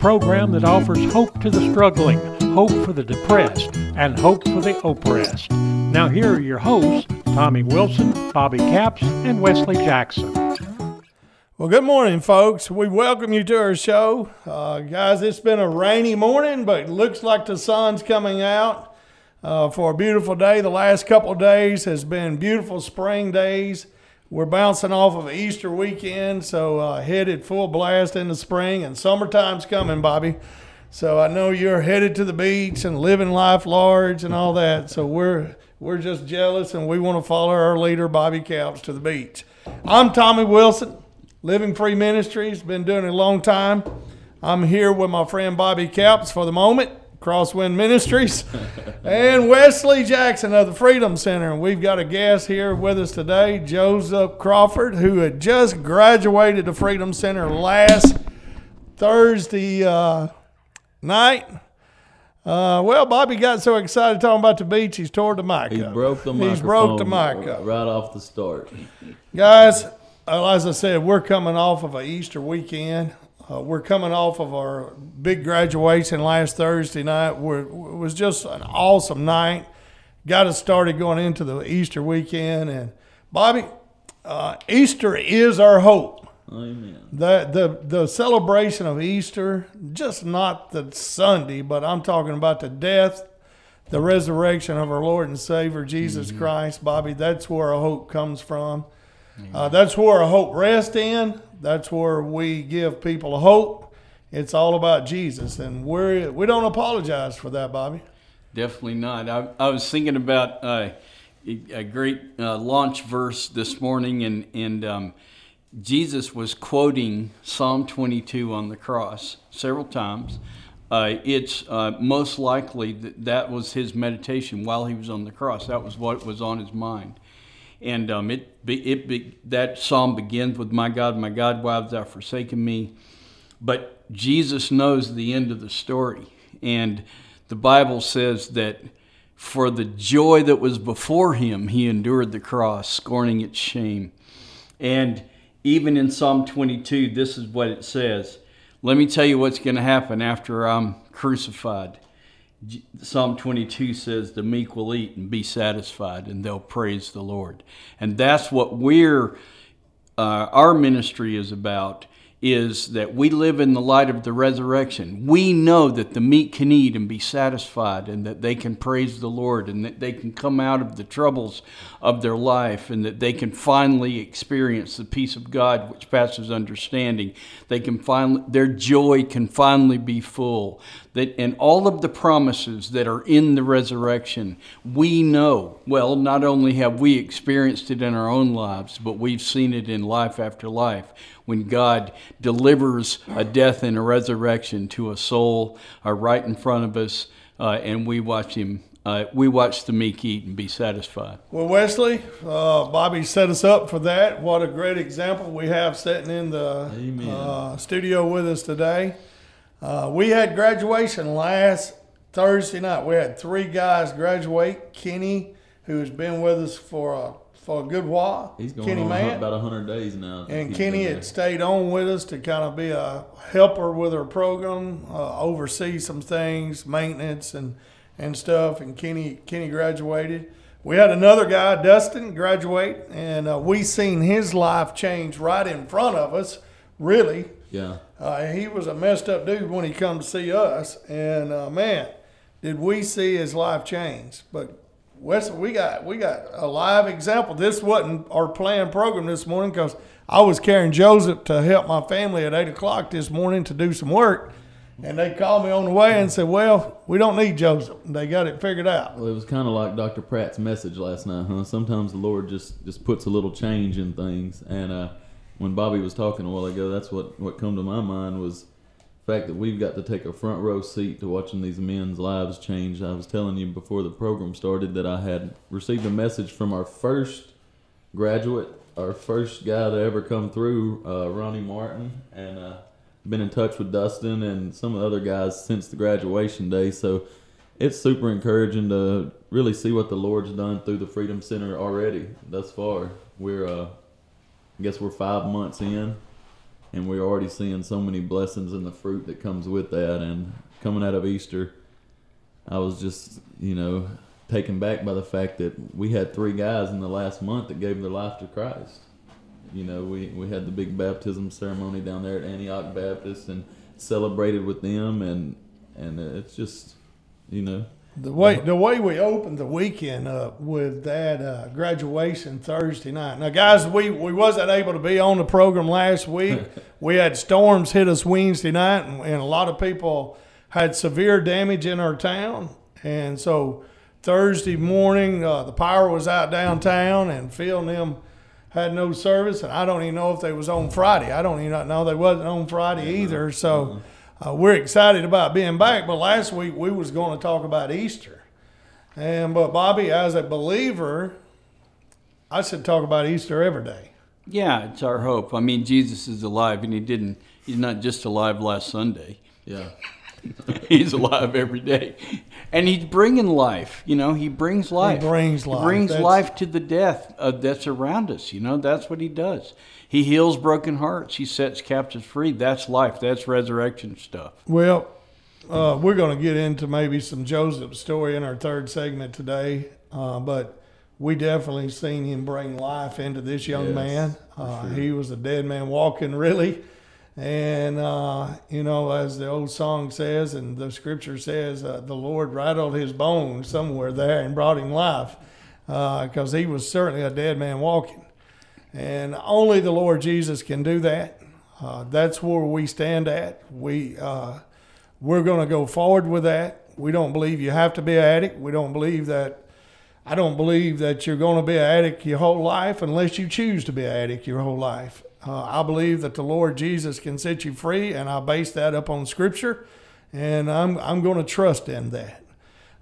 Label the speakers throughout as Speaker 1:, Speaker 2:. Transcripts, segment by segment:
Speaker 1: program that offers hope to the struggling, hope for the depressed, and hope for the oppressed. Now, here are your hosts, Tommy Wilson, Bobby Capps, and Wesley Jackson.
Speaker 2: Well, good morning, folks. We welcome you to our show. Uh, guys, it's been a rainy morning, but looks like the sun's coming out uh, for a beautiful day. The last couple days has been beautiful spring days. We're bouncing off of Easter weekend, so uh, headed full blast into spring, and summertime's coming, Bobby. So I know you're headed to the beach and living life large and all that. So we're we're just jealous, and we want to follow our leader, Bobby Capps, to the beach. I'm Tommy Wilson, Living Free Ministries. Been doing it a long time. I'm here with my friend Bobby Capps for the moment. Crosswind Ministries, and Wesley Jackson of the Freedom Center. And we've got a guest here with us today, Joseph Crawford, who had just graduated the Freedom Center last Thursday uh, night. Uh, well, Bobby got so excited talking about the beach, he's tore the mic
Speaker 3: He
Speaker 2: up.
Speaker 3: broke the
Speaker 2: He's broke the mic up.
Speaker 3: right off the start.
Speaker 2: Guys, uh, as I said, we're coming off of an Easter weekend. Uh, we're coming off of our big graduation last Thursday night. We're, it was just an awesome night. Got us started going into the Easter weekend. And Bobby, uh, Easter is our hope.
Speaker 3: Amen.
Speaker 2: The, the the celebration of Easter, just not the Sunday, but I'm talking about the death, the resurrection of our Lord and Savior Jesus Christ, Bobby. That's where our hope comes from. Uh, that's where our hope rests in. That's where we give people hope. It's all about Jesus, and we're we don't apologize for that, Bobby.
Speaker 3: Definitely not. I, I was thinking about uh, a great uh, launch verse this morning, and and um, Jesus was quoting Psalm 22 on the cross several times. Uh, it's uh, most likely that that was his meditation while he was on the cross. That was what was on his mind. And um, it, it that psalm begins with, My God, my God, why hast thou forsaken me? But Jesus knows the end of the story. And the Bible says that for the joy that was before him, he endured the cross, scorning its shame. And even in Psalm 22, this is what it says. Let me tell you what's going to happen after I'm crucified. Psalm 22 says, The meek will eat and be satisfied, and they'll praise the Lord. And that's what we're, uh, our ministry is about, is that we live in the light of the resurrection. We know that the meek can eat and be satisfied, and that they can praise the Lord, and that they can come out of the troubles of their life, and that they can finally experience the peace of God which passes understanding. They can finally, their joy can finally be full. That and all of the promises that are in the resurrection, we know. Well, not only have we experienced it in our own lives, but we've seen it in life after life when God delivers a death and a resurrection to a soul uh, right in front of us, uh, and we watch him. Uh, we watch the meek eat and be satisfied.
Speaker 2: Well, Wesley, uh, Bobby set us up for that. What a great example we have sitting in the uh, studio with us today. Uh, we had graduation last Thursday night. We had three guys graduate. Kenny, who's been with us for a, for a good while.
Speaker 3: He's going
Speaker 2: Kenny
Speaker 3: on
Speaker 2: Mann.
Speaker 3: about hundred days now.
Speaker 2: And Kenny had stayed on with us to kind of be a helper with our program, uh, oversee some things, maintenance and and stuff. And Kenny Kenny graduated. We had another guy, Dustin, graduate, and uh, we seen his life change right in front of us. Really,
Speaker 3: Yeah.
Speaker 2: uh, he was a messed up dude when he come to see us, and uh, man, did we see his life change? But Wes, we got we got a live example. This wasn't our planned program this morning because I was carrying Joseph to help my family at eight o'clock this morning to do some work, and they called me on the way and said, "Well, we don't need Joseph. They got it figured out."
Speaker 4: Well, it was kind of like Dr. Pratt's message last night, huh? Sometimes the Lord just just puts a little change in things, and uh, when Bobby was talking a while ago, that's what what come to my mind was fact that we've got to take a front row seat to watching these men's lives change. I was telling you before the program started that I had received a message from our first graduate, our first guy to ever come through, uh, Ronnie Martin, and uh, been in touch with Dustin and some of the other guys since the graduation day. So it's super encouraging to really see what the Lord's done through the Freedom Center already thus far. We're, uh, I guess we're five months in, and we're already seeing so many blessings in the fruit that comes with that. And coming out of Easter, I was just, you know, taken back by the fact that we had three guys in the last month that gave their life to Christ. You know, we, we had the big baptism ceremony down there at Antioch Baptist and celebrated with them, and and it's just, you know,
Speaker 2: The way the way we opened the weekend up with that uh, graduation Thursday night. Now, guys, we, we wasn't able to be on the program last week. we had storms hit us Wednesday night, and, and a lot of people had severe damage in our town. And so Thursday morning, uh, the power was out downtown, and Phil and them had no service. And I don't even know if they was on Friday. I don't even know they wasn't on Friday either. So. Uh, we're excited about being back, but last week we was going to talk about Easter, and but Bobby, as a believer, I should talk about Easter every day.
Speaker 3: Yeah, it's our hope. I mean, Jesus is alive, and he didn't. He's not just alive last Sunday.
Speaker 4: yeah.
Speaker 3: he's alive every day, and he's bringing life. You know, he brings life.
Speaker 2: brings life.
Speaker 3: He brings
Speaker 2: That's-
Speaker 3: life to the death uh, that's around us. You know, that's what he does. He heals broken hearts. He sets captives free. That's life. That's resurrection stuff.
Speaker 2: Well, uh, we're going to get into maybe some Joseph story in our third segment today, uh, but we definitely seen him bring life into this young
Speaker 4: Yes,
Speaker 2: man. Uh, He was a dead man walking, really. And, uh, you know, as the old song says, and the scripture says, uh, the Lord rattled his bones somewhere there and brought him life because he was certainly a dead man walking. And only the Lord Jesus can do that. Uh, that's where we stand at. We, uh, we're going to go forward with that. We don't believe you have to be an addict. We don't believe that. I don't believe that you're going to be an addict your whole life unless you choose to be an addict your whole life. Uh, I believe that the Lord Jesus can set you free, and I base that up on Scripture, and I'm I'm going to trust in that.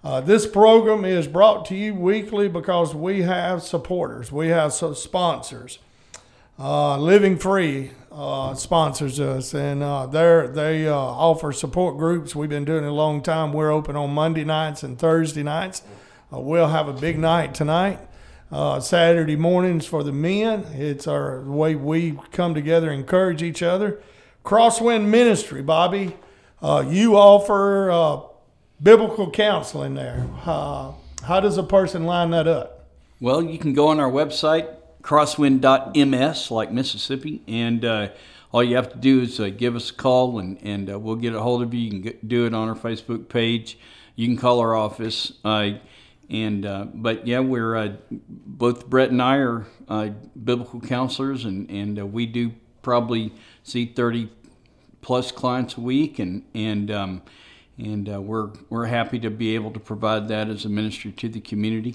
Speaker 2: Uh, this program is brought to you weekly because we have supporters, we have so sponsors. Uh, Living Free uh, sponsors us, and uh, they they uh, offer support groups. We've been doing it a long time. We're open on Monday nights and Thursday nights. Uh, we'll have a big night tonight. Saturday mornings for the men. It's our way we come together, encourage each other. Crosswind Ministry, Bobby. You offer biblical counseling there. Uh, how does a person line that up?
Speaker 3: Well, you can go on our website, crosswind.ms, like Mississippi, and uh, all you have to do is uh, give us a call and, and uh, we'll get a hold of you. You can get, do it on our Facebook page. You can call our office. Uh, and uh, but yeah, we're uh, both Brett and I are biblical counselors, and and we do probably see thirty plus clients a week, and and um, and uh, we're we're happy to be able to provide that as a ministry to the community.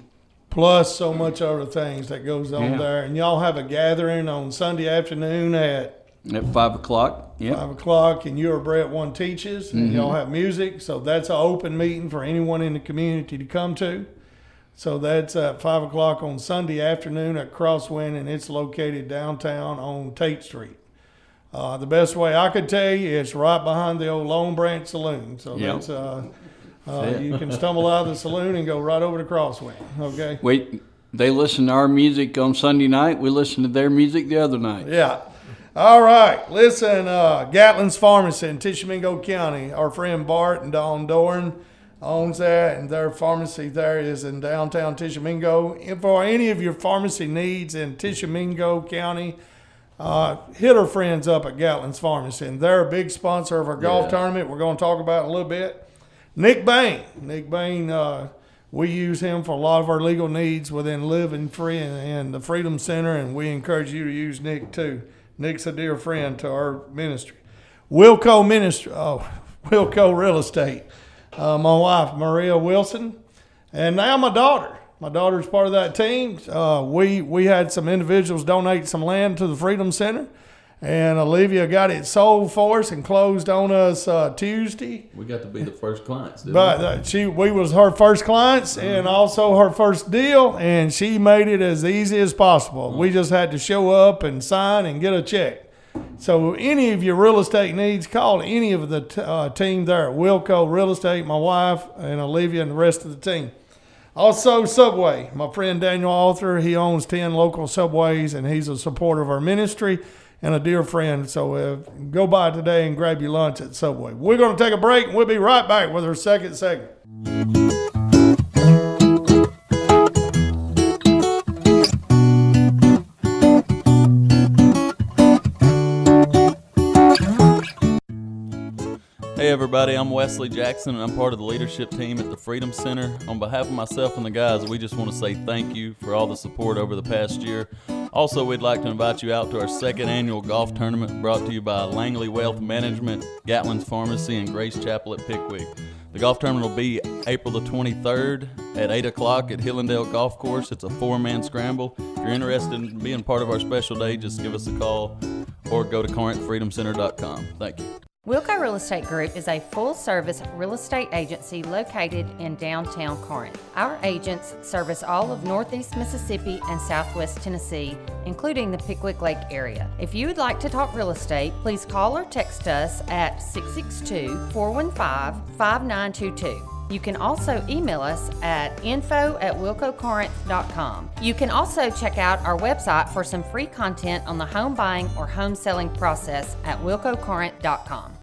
Speaker 2: plus so much other things that goes on
Speaker 3: Yeah.
Speaker 2: there. And y'all have a gathering on Sunday afternoon at
Speaker 3: At five o'clock, yeah.
Speaker 2: five o'clock, and you or Brett one teaches, and y'all have music. So that's an open meeting for anyone in the community to come to. So that's at five o'clock on Sunday afternoon at Crosswind, and it's located downtown on Tate Street. Uh, the best way I could tell you, it's right behind the old Lone Branch Saloon. So
Speaker 3: Yep.
Speaker 2: that's uh, uh, you can stumble out of the saloon and go right over to Crosswind. Okay.
Speaker 3: Wait, they listen to our music on Sunday night. We listen to their music the other night.
Speaker 2: Yeah. All right. Listen, uh, Gatlin's Pharmacy in Tishomingo County. Our friend Bart and Don Doran owns that, and their pharmacy there is in downtown Tishomingo. And for any of your pharmacy needs in Tishomingo County, uh, hit our friends up at Gatlin's Pharmacy, and they're a big sponsor of our golf
Speaker 4: Yeah.
Speaker 2: tournament. We're going to talk about it in a little bit. Nick Bain. Nick Bain uh, we use him for a lot of our legal needs within Living Free and, and the Freedom Center, and we encourage you to use Nick too. Nick's a dear friend to our ministry. Wilco Ministry, oh, Wilco Real Estate. Uh, my wife Maria Wilson, and now my daughter. My daughter's part of that team. Uh, we we had some individuals donate some land to the Freedom Center, and Olivia got it sold for us and closed on us uh, Tuesday.
Speaker 4: We got to be the first clients, didn't
Speaker 2: But
Speaker 4: we?
Speaker 2: uh, she, we was her first clients and also her first deal, and she made it as easy as possible. We just had to show up and sign and get a check. So any of your real estate needs, call any of the t- uh, team there at Wilco Real Estate, my wife and Olivia and the rest of the team. Also, Subway. My friend Daniel Arthur, he owns 10 local Subways and he's a supporter of our ministry and a dear friend. So uh, go by today and grab your lunch at Subway. We're going to take a break and we'll be right back with our second segment.
Speaker 4: Everybody, I'm Wesley Jackson and I'm part of the leadership team at the Freedom Center. On behalf of myself and the guys, we just want to say thank you for all the support over the past year. Also, we'd like to invite you out to our second annual golf tournament brought to you by Langley Wealth Management, Gatlin's Pharmacy, and Grace Chapel at Pickwick. The golf tournament will be April the 23rd at 8 o'clock at Hillendale Golf Course. It's a four man scramble. If you're interested in being part of our special day, just give us a call or go to corinthfreedomcenter.com. Thank you.
Speaker 5: Wilco Real Estate Group is a full service real estate agency located in downtown Corinth. Our agents service all of Northeast Mississippi and Southwest Tennessee, including the Pickwick Lake area. If you would like to talk real estate, please call or text us at 662 415 5922. You can also email us at info at wilcocorinth.com. You can also check out our website for some free content on the home buying or home selling process at wilcocorinth.com.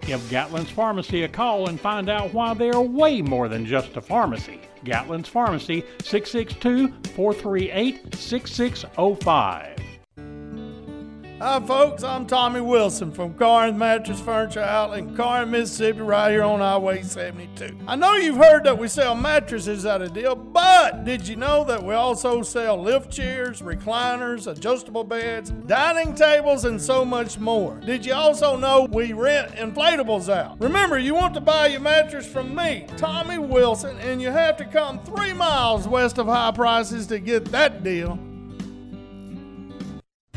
Speaker 1: Give Gatlin's Pharmacy a call and find out why they are way more than just a pharmacy. Gatlin's Pharmacy, 662 438 6605.
Speaker 2: Hi, folks. I'm Tommy Wilson from Corinth Mattress Furniture Outlet in Corinth, Mississippi, right here on Highway 72. I know you've heard that we sell mattresses at a deal, but did you know that we also sell lift chairs, recliners, adjustable beds, dining tables, and so much more? Did you also know we rent inflatables out? Remember, you want to buy your mattress from me, Tommy Wilson, and you have to come three miles west of high prices to get that deal.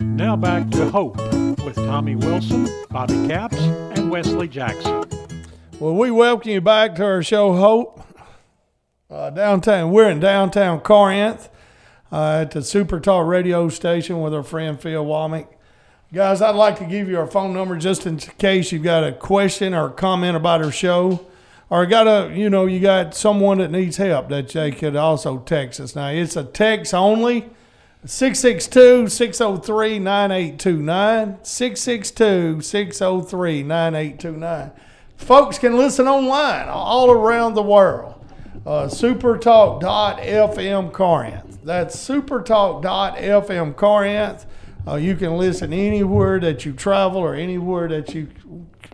Speaker 1: Now back to Hope with Tommy Wilson, Bobby Capps, and Wesley Jackson.
Speaker 2: Well, we welcome you back to our show, Hope. Uh, downtown, we're in downtown Corinth uh, at the Super Talk radio station with our friend Phil Womack. Guys, I'd like to give you our phone number just in case you've got a question or a comment about our show, or got a, you know, you got someone that needs help that they could also text us. Now, it's a text only. 662 603 9829. 662 603 9829. Folks can listen online all around the world. Uh, supertalk.fm Corinth. That's supertalk.fm Corinth. Uh, you can listen anywhere that you travel or anywhere that you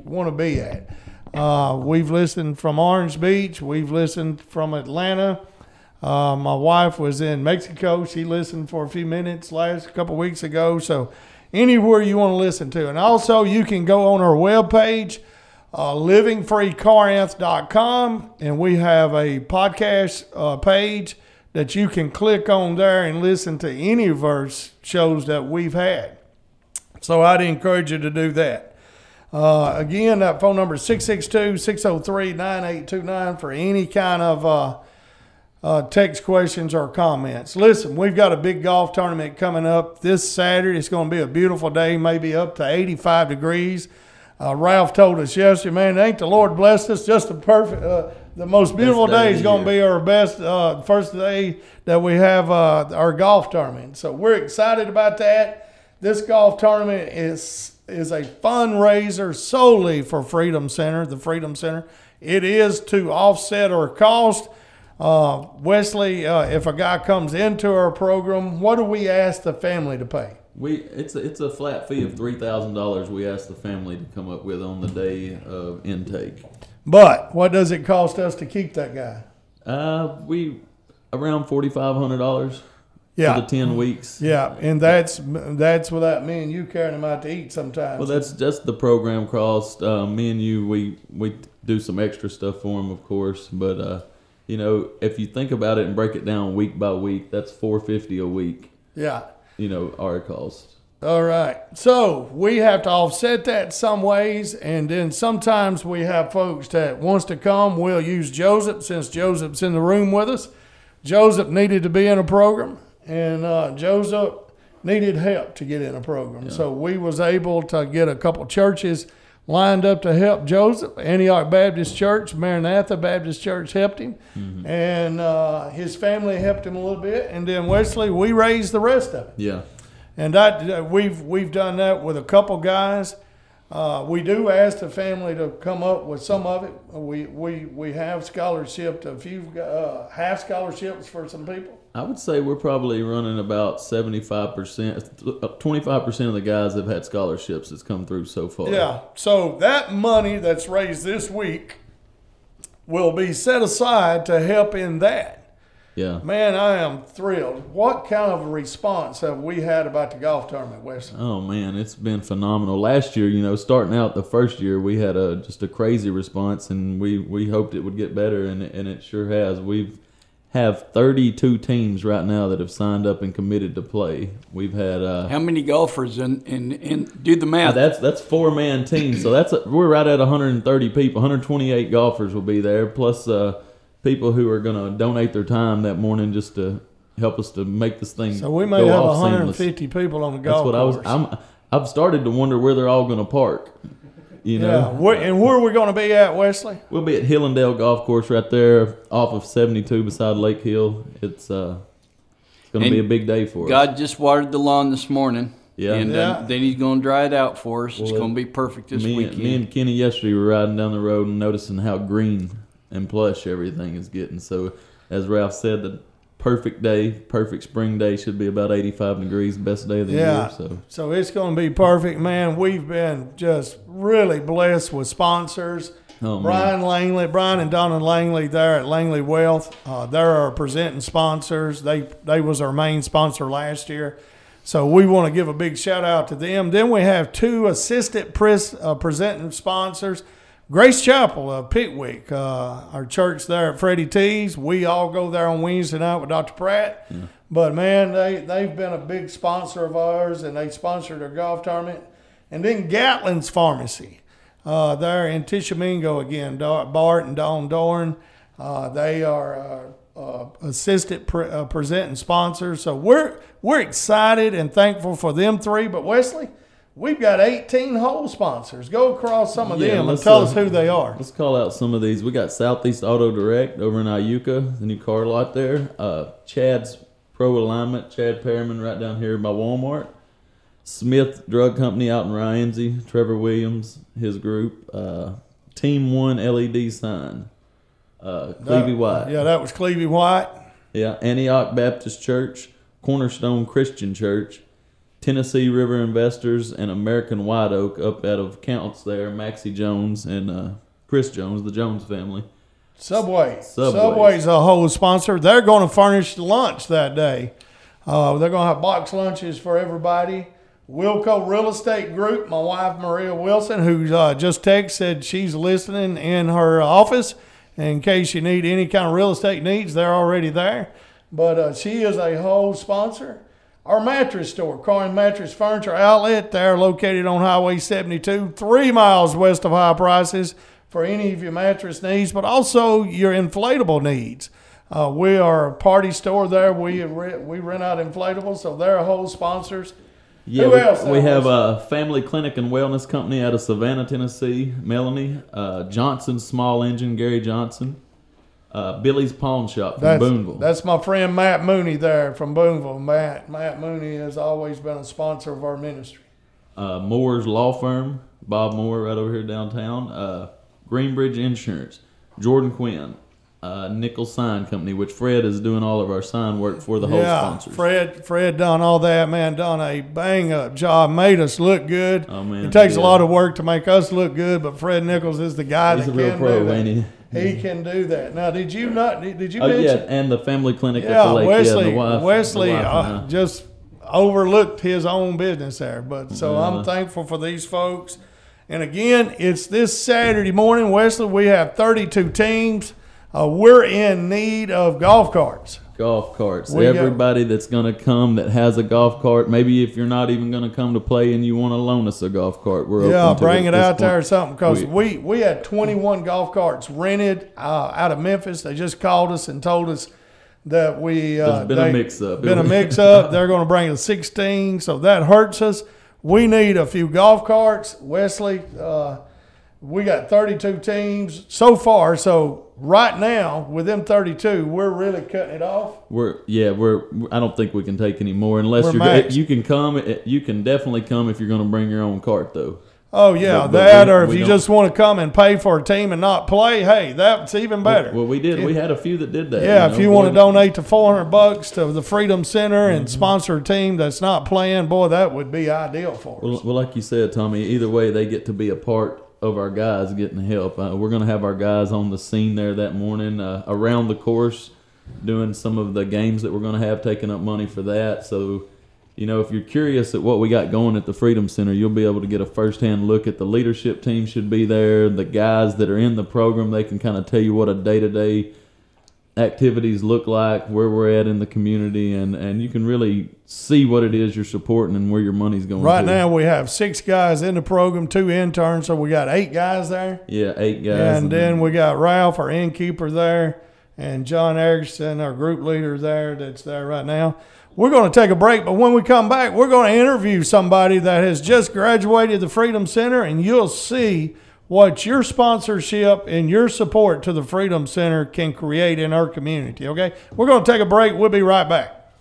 Speaker 2: want to be at. Uh, we've listened from Orange Beach. We've listened from Atlanta. Uh, my wife was in Mexico. She listened for a few minutes last couple weeks ago. So anywhere you want to listen to, and also you can go on our webpage, uh, livingfreecorinth.com, and we have a podcast uh, page that you can click on there and listen to any of our shows that we've had. So I'd encourage you to do that. Uh, again, that phone number is 662 603 9829 for any kind of uh, text questions or comments. Listen, we've got a big golf tournament coming up this Saturday. It's going to be a beautiful day, maybe up to 85 degrees. Uh, Ralph told us yesterday, man, ain't the Lord blessed us? Just the perfect, uh, the most beautiful
Speaker 4: day
Speaker 2: day is going to be our best, uh, first day that we have uh, our golf tournament. So we're excited about that. This golf tournament is is a fundraiser solely for Freedom Center, the Freedom Center. It is to offset our cost. Uh, Wesley, uh, if a guy comes into our program, what do we ask the family to pay?
Speaker 4: We it's a, it's a flat fee of three thousand dollars. We ask the family to come up with on the day of intake.
Speaker 2: But what does it cost us to keep that guy?
Speaker 4: Uh, we around forty five hundred dollars
Speaker 2: Yeah.
Speaker 4: for the ten weeks.
Speaker 2: Yeah, and that's that's without me and you carrying him out to eat sometimes.
Speaker 4: Well, that's just the program cost. Uh, me and you, we we do some extra stuff for them, of course. But uh, you know, if you think about it and break it down week by week, that's four fifty a week.
Speaker 2: yeah.
Speaker 4: You know, our cost.
Speaker 2: All right. So we have to offset that some ways, and then sometimes we have folks that wants to come. We'll use Joseph since Joseph's in the room with us. Joseph needed to be in a program, and uh, Joseph needed help to get in a program. So we was able to get a couple churches lined up to help Joseph. Antioch Baptist Church, Maranatha Baptist Church helped him, and uh, his family helped him a little bit, and then Wesley, we raised the rest of it.
Speaker 4: Yeah.
Speaker 2: And that uh, we've we've done that with a couple guys. Uh, we do ask the family to come up with some of it. We we we have scholarship a few uh, half scholarships for some people.
Speaker 4: I would say we're probably running about 75%, 25% of the guys have had scholarships that's come through so far.
Speaker 2: Yeah. So that money that's raised this week will be set aside to help in that.
Speaker 4: Yeah.
Speaker 2: Man, I am thrilled. What kind of a response have we had about the golf tournament, Wesley?
Speaker 4: Oh man, it's been phenomenal. Last year, you know, starting out the first year, we had a just a crazy response, and we we hoped it would get better, and it- and it sure has. We've have 32 teams right now that have signed up and committed to play. We've had uh,
Speaker 3: How many golfers in, in, in do the math?
Speaker 4: that's that's four man team, so that's a, we're right at 130 people. 128 golfers will be there, plus uh, people who are going to donate their time that morning just to help us to make this thing.
Speaker 2: So we may
Speaker 4: go
Speaker 2: have
Speaker 4: off seamless.
Speaker 2: 150 people on the
Speaker 4: That's
Speaker 2: golf
Speaker 4: what I was.
Speaker 2: course.
Speaker 4: I'm. I've started to wonder where they're all going to park. You know,
Speaker 2: yeah. Where, and where are we going to be at, Wesley?
Speaker 4: we'll be at Hillendale Golf Course right there off of 72 beside Lake Hill. It's uh, it's going to be a big day for us.
Speaker 3: God just watered the lawn this morning.
Speaker 4: Yeah.
Speaker 3: And
Speaker 2: Yeah.
Speaker 3: Uh, then he's going to dry it out for us. it's going to be perfect this
Speaker 4: me,
Speaker 3: weekend.
Speaker 4: me and Kenny yesterday were riding down the road and noticing how green and plush everything is getting. So, as Ralph said, the perfect day, perfect spring day should be about 85 degrees, best day of the
Speaker 2: Yeah.
Speaker 4: year. So,
Speaker 2: So it's going to be perfect, man. We've been just really blessed with sponsors.
Speaker 4: Oh, man.
Speaker 2: Brian Langley, Brian and Donna Langley there at Langley Wealth. Uh, they're our presenting sponsors. They they was our main sponsor last year. So we want to give a big shout out to them. Then we have two assistant pres, uh, presenting sponsors. Grace Chapel of Pickwick, uh, our church there at Freddie T's. We all go there on Wednesday night with Dr. Pratt. But man, they, they've been a big sponsor of ours and they sponsored our golf tournament. And then Gatlin's Pharmacy. Uh, there in Tishomingo again, Bart and Don Dorn. Uh, they are uh, uh, assistant pre- uh, presenting sponsors. So we're we're excited and thankful for them three. But Wesley, we've got 18 whole sponsors. Go across some of
Speaker 4: Yeah,
Speaker 2: them and tell
Speaker 4: uh,
Speaker 2: us who they are.
Speaker 4: let's call out some of these. We got Southeast Auto Direct over in Iuka, the new car lot there. Uh, Chad's Pro Alignment, Chad Perriman right down here by Walmart. Smith Drug Company out in Rienzi, Trevor Williams, his group. Uh, Team One LED sign, uh, Clevey White.
Speaker 2: Yeah, that was Clevey White.
Speaker 4: Yeah, Antioch Baptist Church, Cornerstone Christian Church, Tennessee River Investors, and American White Oak up out of Counce there, Maxie Jones and uh, Chris Jones, the Jones family.
Speaker 2: Subway.
Speaker 4: Subway.
Speaker 2: Subway's a whole sponsor. They're going to furnish lunch that day. Uh, they're going to have box lunches for everybody. Wilco Real Estate Group. My wife Maria Wilson, who uh, just texted, said she's listening in her office. In case you need any kind of real estate needs, they're already there. But uh, she is a whole sponsor. Our mattress store, Corinth Mattress Furniture Outlet, they're located on Highway 72, three miles west of High Prices for any of your mattress needs, but also your inflatable needs. Uh, we are a party store there. We re- we rent out inflatables, so they're whole sponsors.
Speaker 4: Yeah,
Speaker 2: Who
Speaker 4: we,
Speaker 2: else
Speaker 4: we have a family clinic and wellness company out of Savannah, Tennessee. Melanie uh, Johnson Small Engine, Gary Johnson, uh, Billy's Pawn Shop from
Speaker 2: That's,
Speaker 4: Booneville.
Speaker 2: that's my friend Matt Mooney there from Booneville. Matt Matt Mooney has always been a sponsor of our ministry.
Speaker 4: uh, Moore's Law Firm, Bob Moore, right over here downtown. Uh, Greenbridge Insurance, Jordan Quinn, uh, Nichols Sign Company, which Fred is doing all of our sign work for the whole
Speaker 2: yeah,
Speaker 4: sponsors.
Speaker 2: Fred Fred done all that, man. Done a bang up job. Made us look good.
Speaker 4: Oh, man,
Speaker 2: it takes a lot of work to make us look good, but Fred Nichols is the guy
Speaker 4: He's
Speaker 2: that
Speaker 4: a real
Speaker 2: can
Speaker 4: pro,
Speaker 2: do that.
Speaker 4: ain't he?
Speaker 2: He can do that. Now, did you not? Did you
Speaker 4: Oh yeah, and the family clinic at
Speaker 2: Yeah,
Speaker 4: the lake.
Speaker 2: Wesley.
Speaker 4: yeah, the wife,
Speaker 2: Wesley
Speaker 4: the wife
Speaker 2: uh, just overlooked his own business there. But so
Speaker 4: Yeah.
Speaker 2: I'm thankful for these folks. And again, it's this Saturday morning, Wesley. We have 32 teams. Uh, we're in need of golf carts.
Speaker 4: Golf carts.
Speaker 2: We got-
Speaker 4: Everybody that's going to come that has a golf cart, maybe if you're not even going to come to play and you want to loan us a golf cart, we're
Speaker 2: Yeah,
Speaker 4: open to
Speaker 2: bring it
Speaker 4: this
Speaker 2: out there or something because
Speaker 4: We-
Speaker 2: we, we had 21 golf carts rented uh, out of Memphis. They just called us and told us that we uh,
Speaker 4: There's been a
Speaker 2: they-
Speaker 4: mix-up.
Speaker 2: Been a mix up. They're going to bring us 16, so that hurts us. We need a few golf carts, Wesley. Uh, we got 32 teams so far. So right now, with them 32, we're really cutting it off.
Speaker 4: We're yeah, we're. I don't think we can take any more unless
Speaker 2: We're
Speaker 4: you're.
Speaker 2: maxed.
Speaker 4: You can come. You can definitely come if you're going to bring your own cart though.
Speaker 2: Oh yeah,
Speaker 4: But- but
Speaker 2: that
Speaker 4: we-
Speaker 2: or if you
Speaker 4: don't-
Speaker 2: just want to come and pay for a team and not play, hey, that's even better.
Speaker 4: Well, we did. We had a few that did that.
Speaker 2: Yeah,
Speaker 4: you
Speaker 2: if
Speaker 4: know,
Speaker 2: you want to donate to 400 bucks to the Freedom Center
Speaker 4: Mm-hmm.
Speaker 2: and sponsor a team that's not playing, boy, that would be ideal for us.
Speaker 4: Well, well, like you said, Tommy. Either way, they get to be a part of our guys getting help. Uh, we're going to have our guys on the scene there that morning uh, around the course, doing some of the games that we're going to have, taking up money for that. So, you know, if you're curious at what we got going at the Freedom Center, you'll be able to get a firsthand look at the leadership team should be there. The guys that are in the program, they can kind of tell you what a day to day activities look like, where we're at in the community, and, and you can really see what it is you're supporting and where your money's going.
Speaker 2: Right
Speaker 4: to.
Speaker 2: now, we have six guys in the program, two interns, so we got eight guys there.
Speaker 4: Yeah, eight guys.
Speaker 2: and then we got Ralph, our innkeeper, there, and John Erickson, our group leader, there that's there right now. We're going to take a break, but when we come back, we're going to interview somebody that has just graduated the Freedom Center, and you'll see what your sponsorship and your support to the Freedom Center can create in our community. Okay, we're going to take a break. We'll be right back.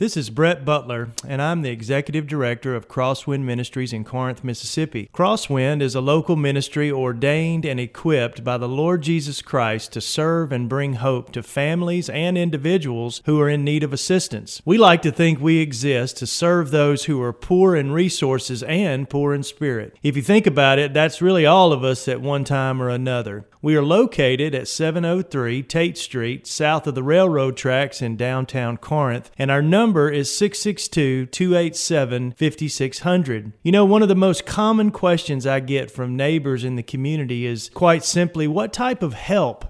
Speaker 6: This is Brett Butler, and I'm the Executive Director of Crosswind Ministries in Corinth, Mississippi. Crosswind is a local ministry ordained and equipped by the Lord Jesus Christ to serve and bring hope to families and individuals who are in need of assistance. We like to think we exist to serve those who are poor in resources and poor in spirit. If you think about it, that's really all of us at one time or another. We are located at 703 Tate Street, south of the railroad tracks in downtown Corinth, and our number is 662 287 5600. You know, one of the most common questions I get from neighbors in the community is quite simply what type of help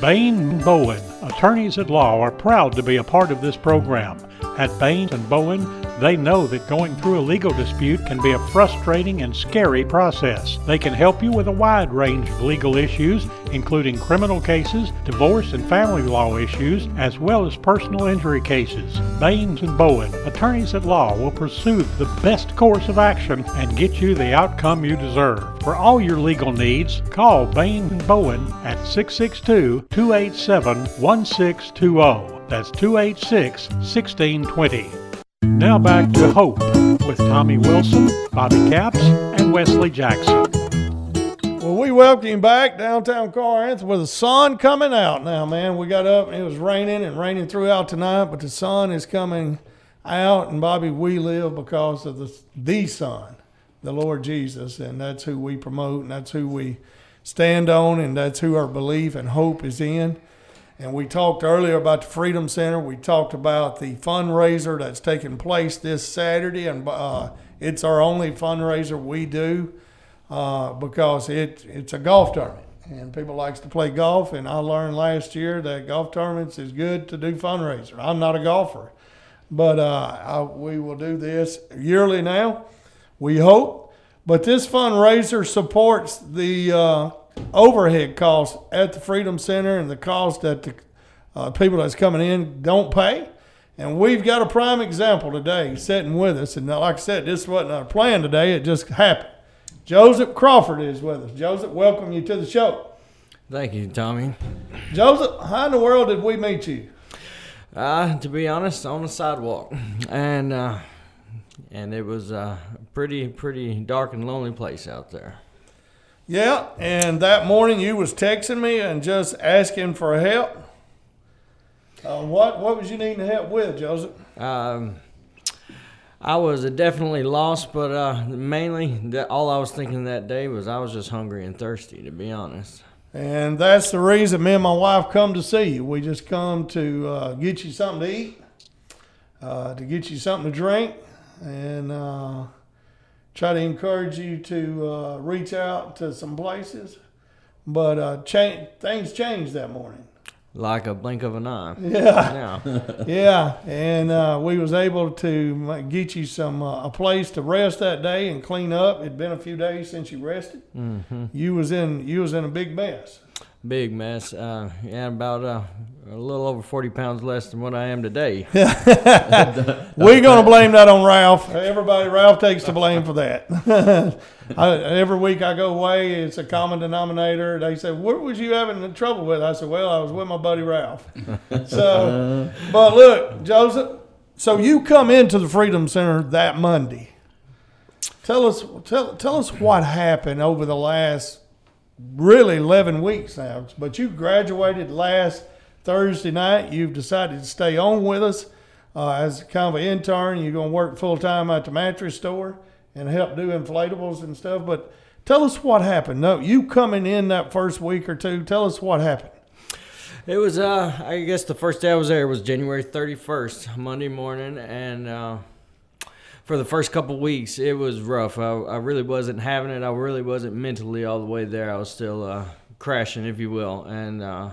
Speaker 1: Bain Bowen, attorneys at law, are proud to be a part of this program. At Bain and Bowen, they know that going through a legal dispute can be a frustrating and scary process. They can help you with a wide range of legal issues, including criminal cases, divorce and family law issues, as well as personal injury cases. Baines and Bowen, attorneys at law, will pursue the best course of action and get you the outcome you deserve. For all your legal needs, call Baines and Bowen at 662 287 1620. That's 286 1620. Now back to Hope with Tommy Wilson, Bobby Capps, and Wesley Jackson.
Speaker 2: Well, we welcome you back downtown Corinth with the sun coming out now, man. We got up and it was raining and raining throughout tonight, but the sun is coming out. And Bobby, we live because of the the sun, the Lord Jesus, and that's who we promote and that's who we stand on, and that's who our belief and hope is in. And we talked earlier about the Freedom Center. We talked about the fundraiser that's taking place this Saturday, and uh, it's our only fundraiser we do uh, because it it's a golf tournament, and people likes to play golf. And I learned last year that golf tournaments is good to do fundraiser. I'm not a golfer, but uh, I, we will do this yearly now. We hope, but this fundraiser supports the uh, overhead costs at the Freedom Center and the cost that the uh, people that's coming in don't pay. And we've got a prime example today sitting with us. And like I said, this wasn't our plan today, it just happened. Joseph Crawford is with us. Joseph, welcome you to the show.
Speaker 7: Thank you, Tommy.
Speaker 2: Joseph, how in the world did we meet you?
Speaker 7: Uh, to be honest, on the sidewalk, and uh, and it was a pretty pretty dark and lonely place out there.
Speaker 2: Yeah, and that morning you was texting me and just asking for help. Uh, what what was you needing help with, Joseph?
Speaker 7: Um, I was definitely lost, but uh, mainly all I was thinking that day was I was just hungry and thirsty, to be honest.
Speaker 2: And that's the reason me and my wife come to see you. We just come to uh, get you something to eat, uh, to get you something to drink, and uh, try to encourage you to uh, reach out to some places. But uh, cha- things changed that morning.
Speaker 7: Like a blink of an eye.
Speaker 2: Yeah,
Speaker 7: Yeah.
Speaker 2: yeah, and uh, we was able to get you some uh, a place to rest that day and clean up. It'd been a few days since you rested. Mm-hmm. You was in you was in a big mess.
Speaker 7: Big mess. Uh, yeah, about uh, a little over 40 pounds less than what I am today.
Speaker 2: We're gonna blame that on Ralph. Everybody, Ralph takes the blame for that. I, every week I go away, it's a common denominator. They say, "What was you having trouble with?" I said, "Well, I was with my buddy Ralph." So, but look, Joseph. So you come into the Freedom Center that Monday. Tell us, tell, tell us what happened over the last really 11 weeks now. But you graduated last Thursday night. You've decided to stay on with us uh, as kind of an intern. You're going to work full time at the mattress store and help do inflatables and stuff. But tell us what happened. No, you coming in that first week or two. Tell us what happened.
Speaker 7: It was, uh, I guess the first day I was there was January 31st, Monday morning, and uh, for the first couple weeks, it was rough. I, I really wasn't having it. I really wasn't mentally all the way there. I was still uh, crashing, if you will, and uh,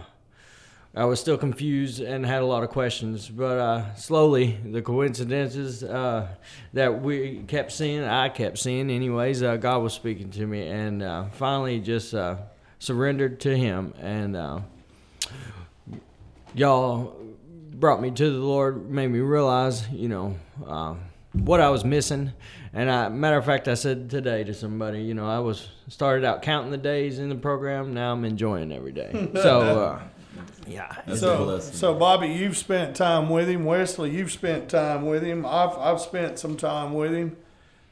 Speaker 7: I was still confused and had a lot of questions. But uh, slowly, the coincidences uh, that we kept seeing, I kept seeing, anyways, uh, God was speaking to me, and uh, finally just surrendered to Him, and y'all brought me to the Lord, made me realize, you know, what I was missing. And I, matter of fact, I said today to somebody, you know, I was started out counting the days in the program. Now I'm enjoying every day. So, uh, yeah.
Speaker 4: That's
Speaker 2: So, so Bobby, you've spent time with him. Wesley, you've spent time with him. I've, I've spent some time with him.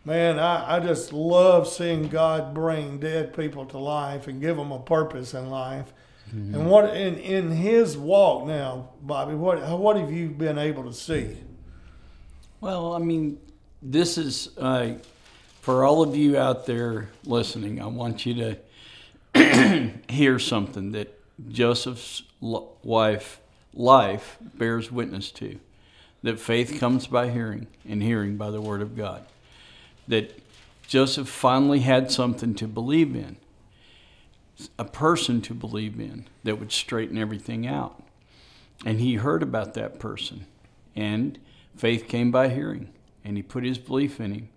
Speaker 2: Man, I, I just love seeing God bring dead people to life and give them a purpose in life. And what in in His walk now, Bobby? What what have you been able to see?
Speaker 3: Well, I mean, this is uh, for all of you out there listening. I want you to hear something that Joseph's wife life bears witness to. That faith comes by hearing, and hearing by the word of God. That Joseph finally had something to believe in, a person to believe in that would straighten everything out. And he heard about that person. And faith came by hearing. And he put his belief in him.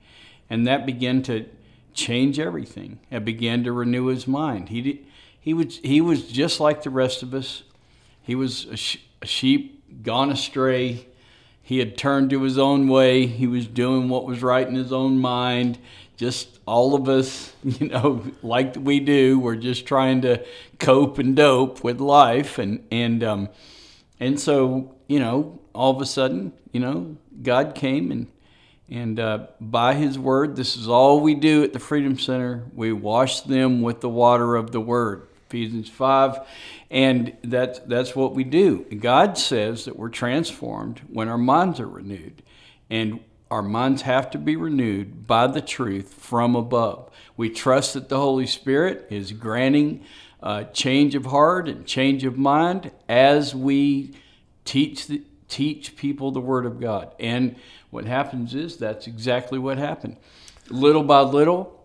Speaker 3: And that began to change everything. It began to renew his mind. He, did, he, was, he was just like the rest of us. He was a, sh- a sheep gone astray. He had turned to his own way. He was doing what was right in his own mind. Just all of us, you know, like we do, we're just trying to cope and dope with life. And, and, um, and so, you know, all of a sudden, you know, God came and and uh, by His word, this is all we do at the Freedom Center. We wash them with the water of the Word, Ephesians five, and that's that's what we do. God says that we're transformed when our minds are renewed, and our minds have to be renewed by the truth from above. We trust that the Holy Spirit is granting uh, change of heart and change of mind as we teach the, teach people the Word of God. And what happens is that's exactly what happened. Little by little,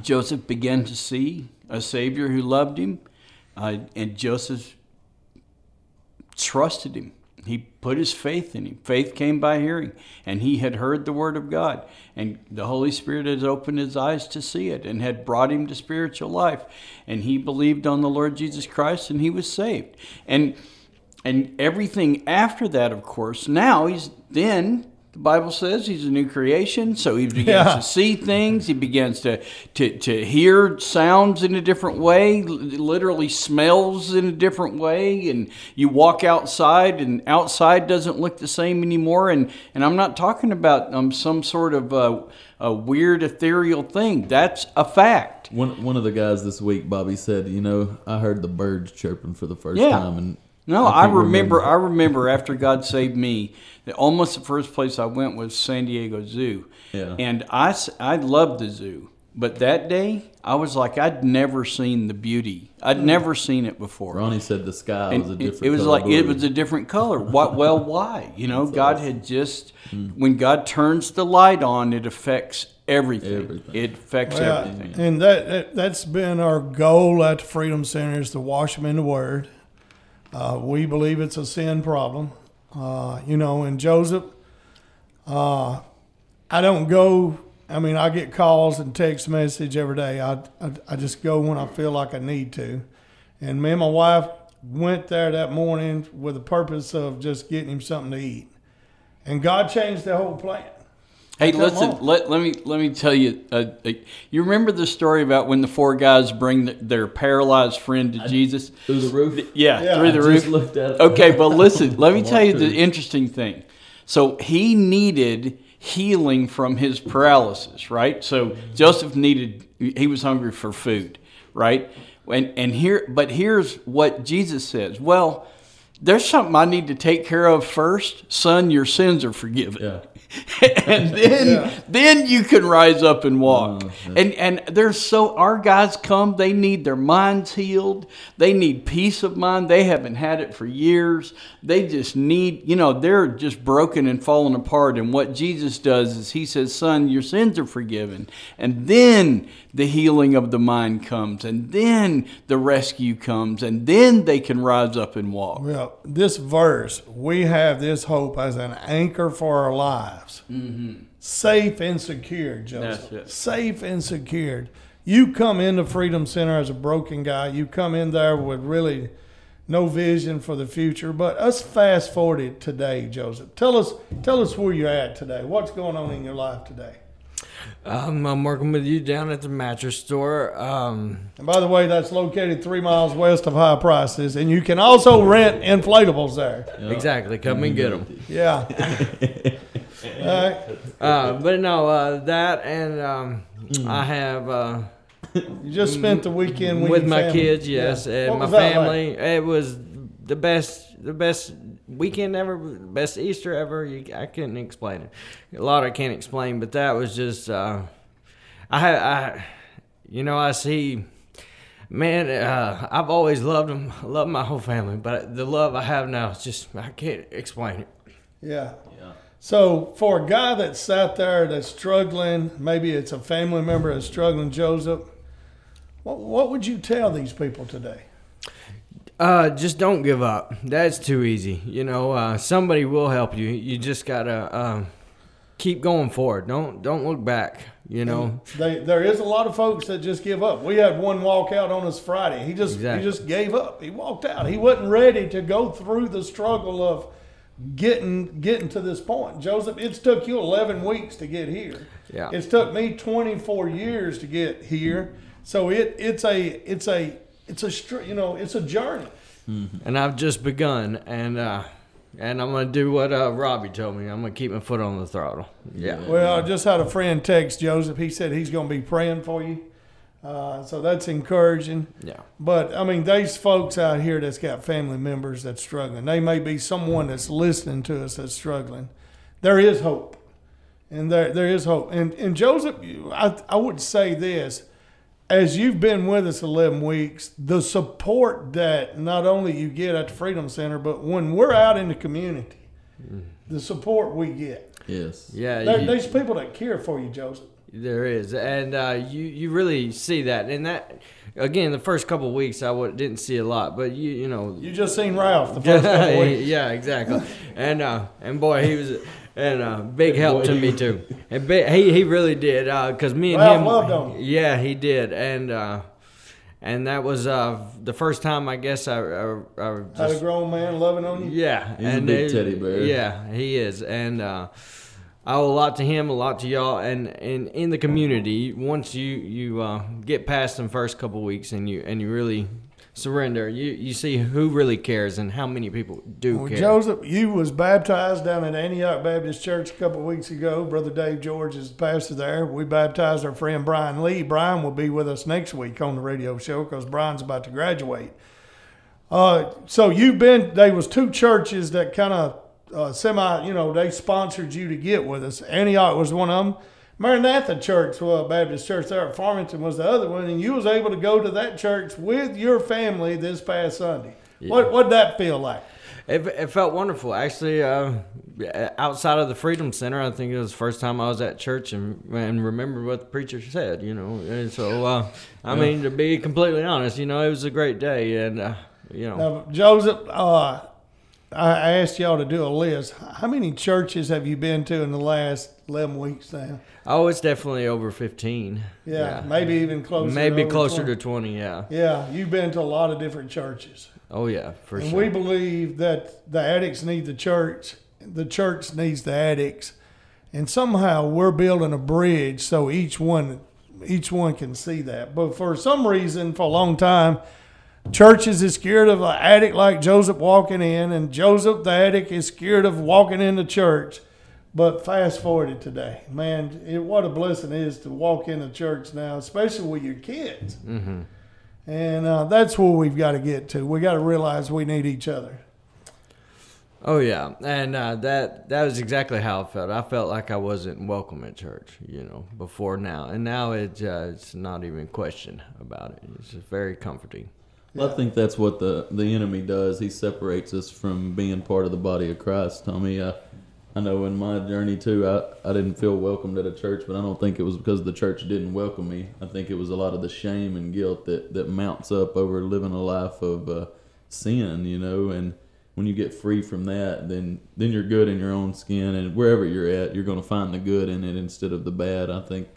Speaker 3: Joseph began to see a Savior who loved him, uh, and Joseph trusted him. He put his faith in him. Faith came by hearing, and he had heard the word of God. And the Holy Spirit had opened his eyes to see it and had brought him to spiritual life. And he believed on the Lord Jesus Christ and he was saved. And and everything after that, of course, now he's then the Bible says he's a new creation, so he begins
Speaker 2: Yeah.
Speaker 3: to see things. He begins to, to, to hear sounds in a different way, literally smells in a different way. And you walk outside, and outside doesn't look the same anymore. And, and I'm not talking about um, some sort of uh, a weird ethereal thing. That's a fact.
Speaker 4: One one of the guys this week, Bobby said, you know, I heard the birds chirping for the first
Speaker 3: Yeah.
Speaker 4: time, and
Speaker 3: No, I,
Speaker 4: can't
Speaker 3: remember, I remember after God saved me, that almost the first place I went was San Diego Zoo.
Speaker 4: Yeah.
Speaker 3: And I loved the zoo. But that day, I was like, I'd never seen the beauty. I'd hmm. never seen it before.
Speaker 4: Ronnie said the sky
Speaker 3: And
Speaker 4: was a
Speaker 3: it,
Speaker 4: different.
Speaker 3: it was
Speaker 4: color
Speaker 3: like it was a different color. What? Well, why? You know, God
Speaker 4: awesome.
Speaker 3: had just hmm. when God turns the light on, it affects everything.
Speaker 4: Everything.
Speaker 3: It affects
Speaker 2: Well,
Speaker 3: everything.
Speaker 2: and that, that that's been our goal at the Freedom Center is to wash them in the Word. Uh, we believe it's a sin problem. Uh, you know, and Joseph, uh, I don't go. I mean, I get calls and text message every day. I, I I just go when I feel like I need to. And me and my wife went there that morning with the purpose of just getting him something to eat. And God changed the whole plan.
Speaker 3: Hey, listen. Let, let me let me tell you. Uh, uh, you remember the story about when the four guys bring the, their paralyzed friend to Jesus?
Speaker 4: through the roof.
Speaker 3: Yeah,
Speaker 2: Yeah,
Speaker 3: through the
Speaker 4: I
Speaker 3: roof.
Speaker 4: just looked at it.
Speaker 3: Okay, but listen. Let me tell you the interesting thing. So he needed healing from his paralysis, right? So Joseph needed. He was hungry for food, right? And and here, but here's what Jesus says. Well, there's something I need to take care of first, son. Your sins are forgiven
Speaker 4: Yeah.
Speaker 3: and then then you can rise up and walk.
Speaker 4: Oh,
Speaker 3: and and there's so our guys come, they need their minds healed. They need peace of mind. They haven't had it for years. They just need, you know, they're just broken and falling apart. And what Jesus does is he says, "Son, your sins are forgiven." And then the healing of the mind comes, and then the rescue comes, and then they can rise up and walk.
Speaker 2: Well, this verse, we have this hope as an anchor for our lives. Mm-hmm. Safe and secured, Joseph. Safe and secured. You come into Freedom Center as a broken guy. You come in there with really no vision for the future. But us fast forward it today, Joseph. Tell us, tell us where you're at today. What's going on in your life today?
Speaker 7: Um, I'm working with you down at the mattress store. Um,
Speaker 2: And by the way, that's located three miles west of High Prices, and you can also rent inflatables there.
Speaker 7: Exactly. Come and get them.
Speaker 2: Yeah. All right.
Speaker 7: Uh, but no, uh, that and um, I have uh,
Speaker 2: You just spent the weekend with,
Speaker 7: with
Speaker 2: your
Speaker 7: my
Speaker 2: family.
Speaker 7: kids, yes,
Speaker 2: Yeah.
Speaker 7: and
Speaker 2: What
Speaker 7: my
Speaker 2: was that like?
Speaker 7: family. It was the best, the best weekend ever, best Easter ever. You, I couldn't explain it. A lot I can't explain, but that was just. Uh, I, ha- I, you know, I see. Man, uh, I've always loved them. I love my whole family, but the love I have now is just I can't explain it.
Speaker 2: Yeah. So for a guy that's sat there that's struggling, maybe it's a family member that's struggling, Joseph, what, what would you tell these people today?
Speaker 7: Uh, just don't give up. That's too easy. You know, uh, somebody will help you. You just gotta um, keep going forward. Don't don't look back. You know.
Speaker 2: They, there is a lot of folks that just give up. We had one walk out on us Friday. He just
Speaker 7: Exactly.
Speaker 2: he just gave up. He walked out. He wasn't ready to go through the struggle of getting getting to this point. Joseph, it's took you 11 weeks to get here.
Speaker 7: Yeah.
Speaker 2: It's took me 24 years to get here. So it it's a it's a it's a you know it's a journey.
Speaker 7: And I've just begun, and uh, and I'm gonna do what uh, Robbie told me. I'm gonna keep my foot on the throttle. Yeah.
Speaker 2: Well, I just had a friend text Joseph. He said he's going to be praying for you. Uh, so that's encouraging.
Speaker 7: Yeah.
Speaker 2: But I mean, these folks out here that's got family members that's struggling. They may be someone that's listening to us that's struggling. There is hope, and there there is hope. And and Joseph, I I would say this: as you've been with us 11 weeks, the support that not only you get at the Freedom Center, but when we're out in the community, the support we get.
Speaker 4: Yes.
Speaker 7: Yeah.
Speaker 2: There,
Speaker 7: you-
Speaker 2: there's people that care for you, Joseph.
Speaker 7: There is, and uh, you you really see that, and that again, the first couple of weeks I w- didn't see a lot, but you you know,
Speaker 2: You just seen Ralph the first couple weeks.
Speaker 7: yeah, exactly, and uh, and boy, he was and uh, big help to me too, and big, he he really did, because me and
Speaker 2: Ralph
Speaker 7: him,
Speaker 2: loved on you.
Speaker 7: yeah, he did, and uh, and that was uh, the first time I guess I, I, I
Speaker 2: Had a grown man loving on you.
Speaker 7: yeah,
Speaker 4: He's a big
Speaker 7: it-
Speaker 4: teddy bear.
Speaker 7: Yeah, he is, and uh, I owe a lot to him, a lot to y'all, and, and in the community. Once you you uh, get past them first couple weeks, and you and you really surrender, you you see who really cares and how many people do
Speaker 2: Well,
Speaker 7: care.
Speaker 2: Joseph, you was baptized down at Antioch Baptist Church a couple of weeks ago. Brother Dave George is the pastor there. We baptized our friend Brian Lee. Brian will be with us next week on the radio show because Brian's about to graduate. Uh, so you've been. There was two churches that kind of uh, semi. You know, they sponsored you to get with us. Antioch was one of them. Maranatha Church, well, Baptist Church there at Farmington was the other one, and you was able to go to that church with your family this past Sunday. What what would that feel like?
Speaker 7: It, it felt wonderful, actually. Uh, outside of the Freedom Center, I think it was the first time I was at church and and remembered what the preacher said. You know, and so uh, I mean, to be completely honest, you know, it was a great day, and uh, you know.
Speaker 2: Now, Joseph, uh, I asked y'all to do a list. How many churches have you been to in the last 11 weeks now?
Speaker 7: Oh, it's definitely over 15.
Speaker 2: Yeah, maybe even closer.
Speaker 7: Maybe
Speaker 2: over
Speaker 7: closer
Speaker 2: 20.
Speaker 7: to 20, yeah.
Speaker 2: Yeah, you've been to a lot of different churches.
Speaker 7: Oh, yeah, for
Speaker 2: And
Speaker 7: sure.
Speaker 2: we believe that the addicts need the church, the church needs the addicts. And somehow we're building a bridge so each one each one can see that. But for some reason, for a long time, churches is scared of an addict like Joseph walking in, and Joseph the addict is scared of walking into church. But fast forward to today, man, it, what a blessing it is to walk into church now, especially with your kids.
Speaker 7: Mm-hmm.
Speaker 2: And uh, that's where we've got to get to. We got to realize we need each other.
Speaker 7: Oh yeah, and uh, that that was exactly how I felt. I felt like I wasn't welcome at church, you know, before now, and now it, uh, it's not even a question about it. It's just very comforting.
Speaker 4: Well, I think that's what the the enemy does. He separates us from being part of the body of Christ. Tommy, I, I know in my journey too, I, I didn't feel welcomed at a church, but I don't think it was because the church didn't welcome me. I think it was a lot of the shame and guilt that, that mounts up over living a life of uh, sin, you know. And when you get free from that, then then you're good in your own skin, and wherever you're at, you're going to find the good in it instead of the bad. I think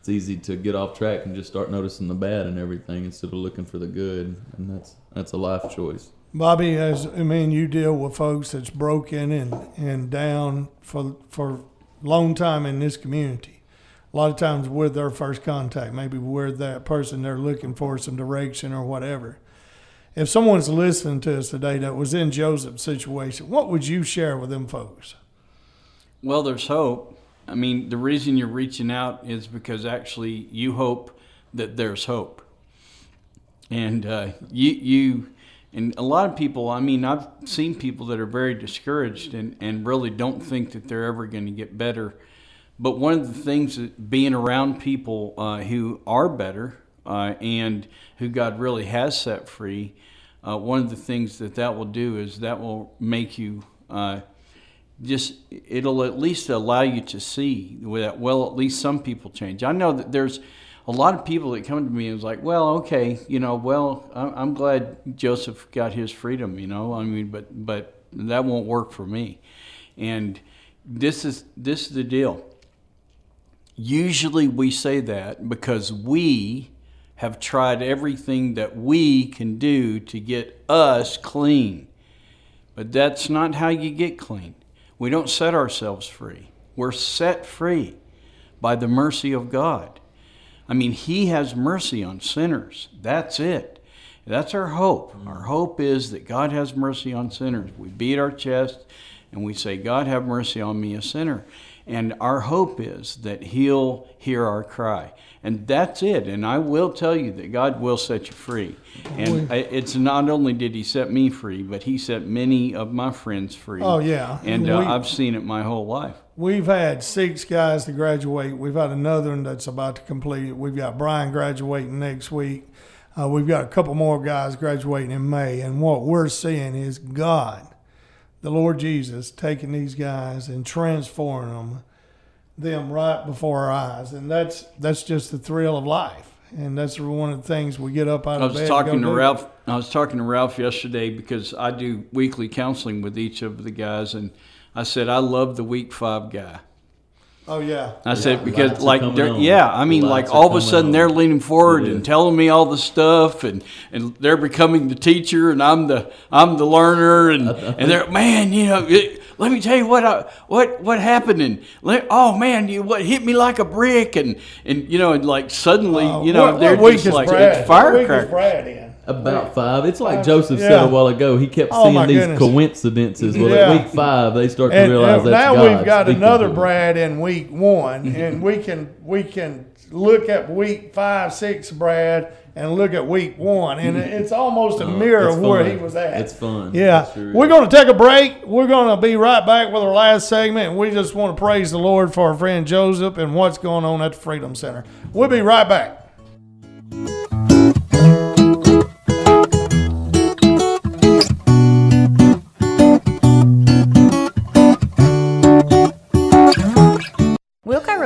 Speaker 4: it's easy to get off track and just start noticing the bad and everything instead of looking for the good, and that's that's a life choice.
Speaker 2: Bobby, as I mean, you deal with folks that's broken and, and down for for long time in this community. A lot of times we're their first contact. Maybe we're that person they're looking for some direction or whatever. If someone's listening to us today that was in Joseph's situation, what would you share with them folks?
Speaker 3: Well, there's hope. I mean, the reason you're reaching out is because actually you hope that there's hope, and uh, you you and a lot of people. I mean, I've seen people that are very discouraged and and really don't think that they're ever going to get better. But one of the things that being around people uh, who are better uh, and who God really has set free, uh, one of the things that that will do is that will make you uh, just it'll at least allow you to see that well at least some people change i know that there's a lot of people that come to me was like well okay you know well i'm glad joseph got his freedom you know i mean but but that won't work for me and this is this is the deal usually we say that because we have tried everything that we can do to get us clean but that's not how you get clean we don't set ourselves free. We're set free by the mercy of God. I mean, He has mercy on sinners. That's it. That's our hope. Our hope is that God has mercy on sinners. We beat our chest and we say, God, have mercy on me, a sinner. And our hope is that He'll hear our cry. And that's it. And I will tell you that God will set you free. And it's not only did He set me free, but He set many of my friends free.
Speaker 2: Oh, yeah.
Speaker 3: And uh, I've seen it my whole life.
Speaker 2: We've had six guys to graduate. We've had another one that's about to complete it. We've got Brian graduating next week. Uh, we've got a couple more guys graduating in May. And what we're seeing is God the Lord Jesus taking these guys and transforming them, them right before our eyes, and that's that's just the thrill of life, and that's one of the things we get up out of.
Speaker 3: I
Speaker 2: of
Speaker 3: was
Speaker 2: bed.
Speaker 3: talking to. Ralph. I was talking to Ralph yesterday because I do weekly counseling with each of the guys, and I said I love the week five guy.
Speaker 2: Oh yeah.
Speaker 3: I said
Speaker 4: Lights
Speaker 3: because
Speaker 4: are
Speaker 3: like they're, yeah, I mean
Speaker 4: The
Speaker 3: like all of a sudden
Speaker 4: on.
Speaker 3: they're leaning forward
Speaker 4: It
Speaker 3: and telling me all the stuff and and they're becoming the teacher and I'm the I'm the learner and and they're man, you know, it, let me tell you what I, what what happened and let, oh man, you what hit me like a brick and and you know and like suddenly
Speaker 2: Uh,
Speaker 3: you know
Speaker 2: what,
Speaker 3: they're
Speaker 2: what
Speaker 3: just like
Speaker 2: Brad?
Speaker 3: it's
Speaker 2: What week is
Speaker 3: firecrackers.
Speaker 2: Brad in?
Speaker 4: About five. It's like Joseph
Speaker 2: yeah.
Speaker 4: said a while ago. He kept
Speaker 2: Oh,
Speaker 4: seeing these
Speaker 2: goodness.
Speaker 4: coincidences. Well,
Speaker 2: Yeah.
Speaker 4: at week five, they start to
Speaker 2: And,
Speaker 4: realize
Speaker 2: and
Speaker 4: that's
Speaker 2: now
Speaker 4: God
Speaker 2: we've got another. Brad in week one, and we can we can look at week five, six Brad, and look at week one, and it's almost a
Speaker 4: Uh,
Speaker 2: mirror of where he was at.
Speaker 4: It's fun.
Speaker 2: Yeah,
Speaker 4: sure
Speaker 2: we're going to take a break. We're going to be right back with our last segment, and we just want to praise the Lord for our friend Joseph and what's going on at the Freedom Center. We'll be right back.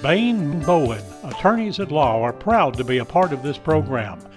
Speaker 1: Bain Bowen, attorneys at law, are proud to be a part of this program.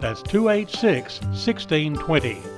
Speaker 1: That's 286-1620.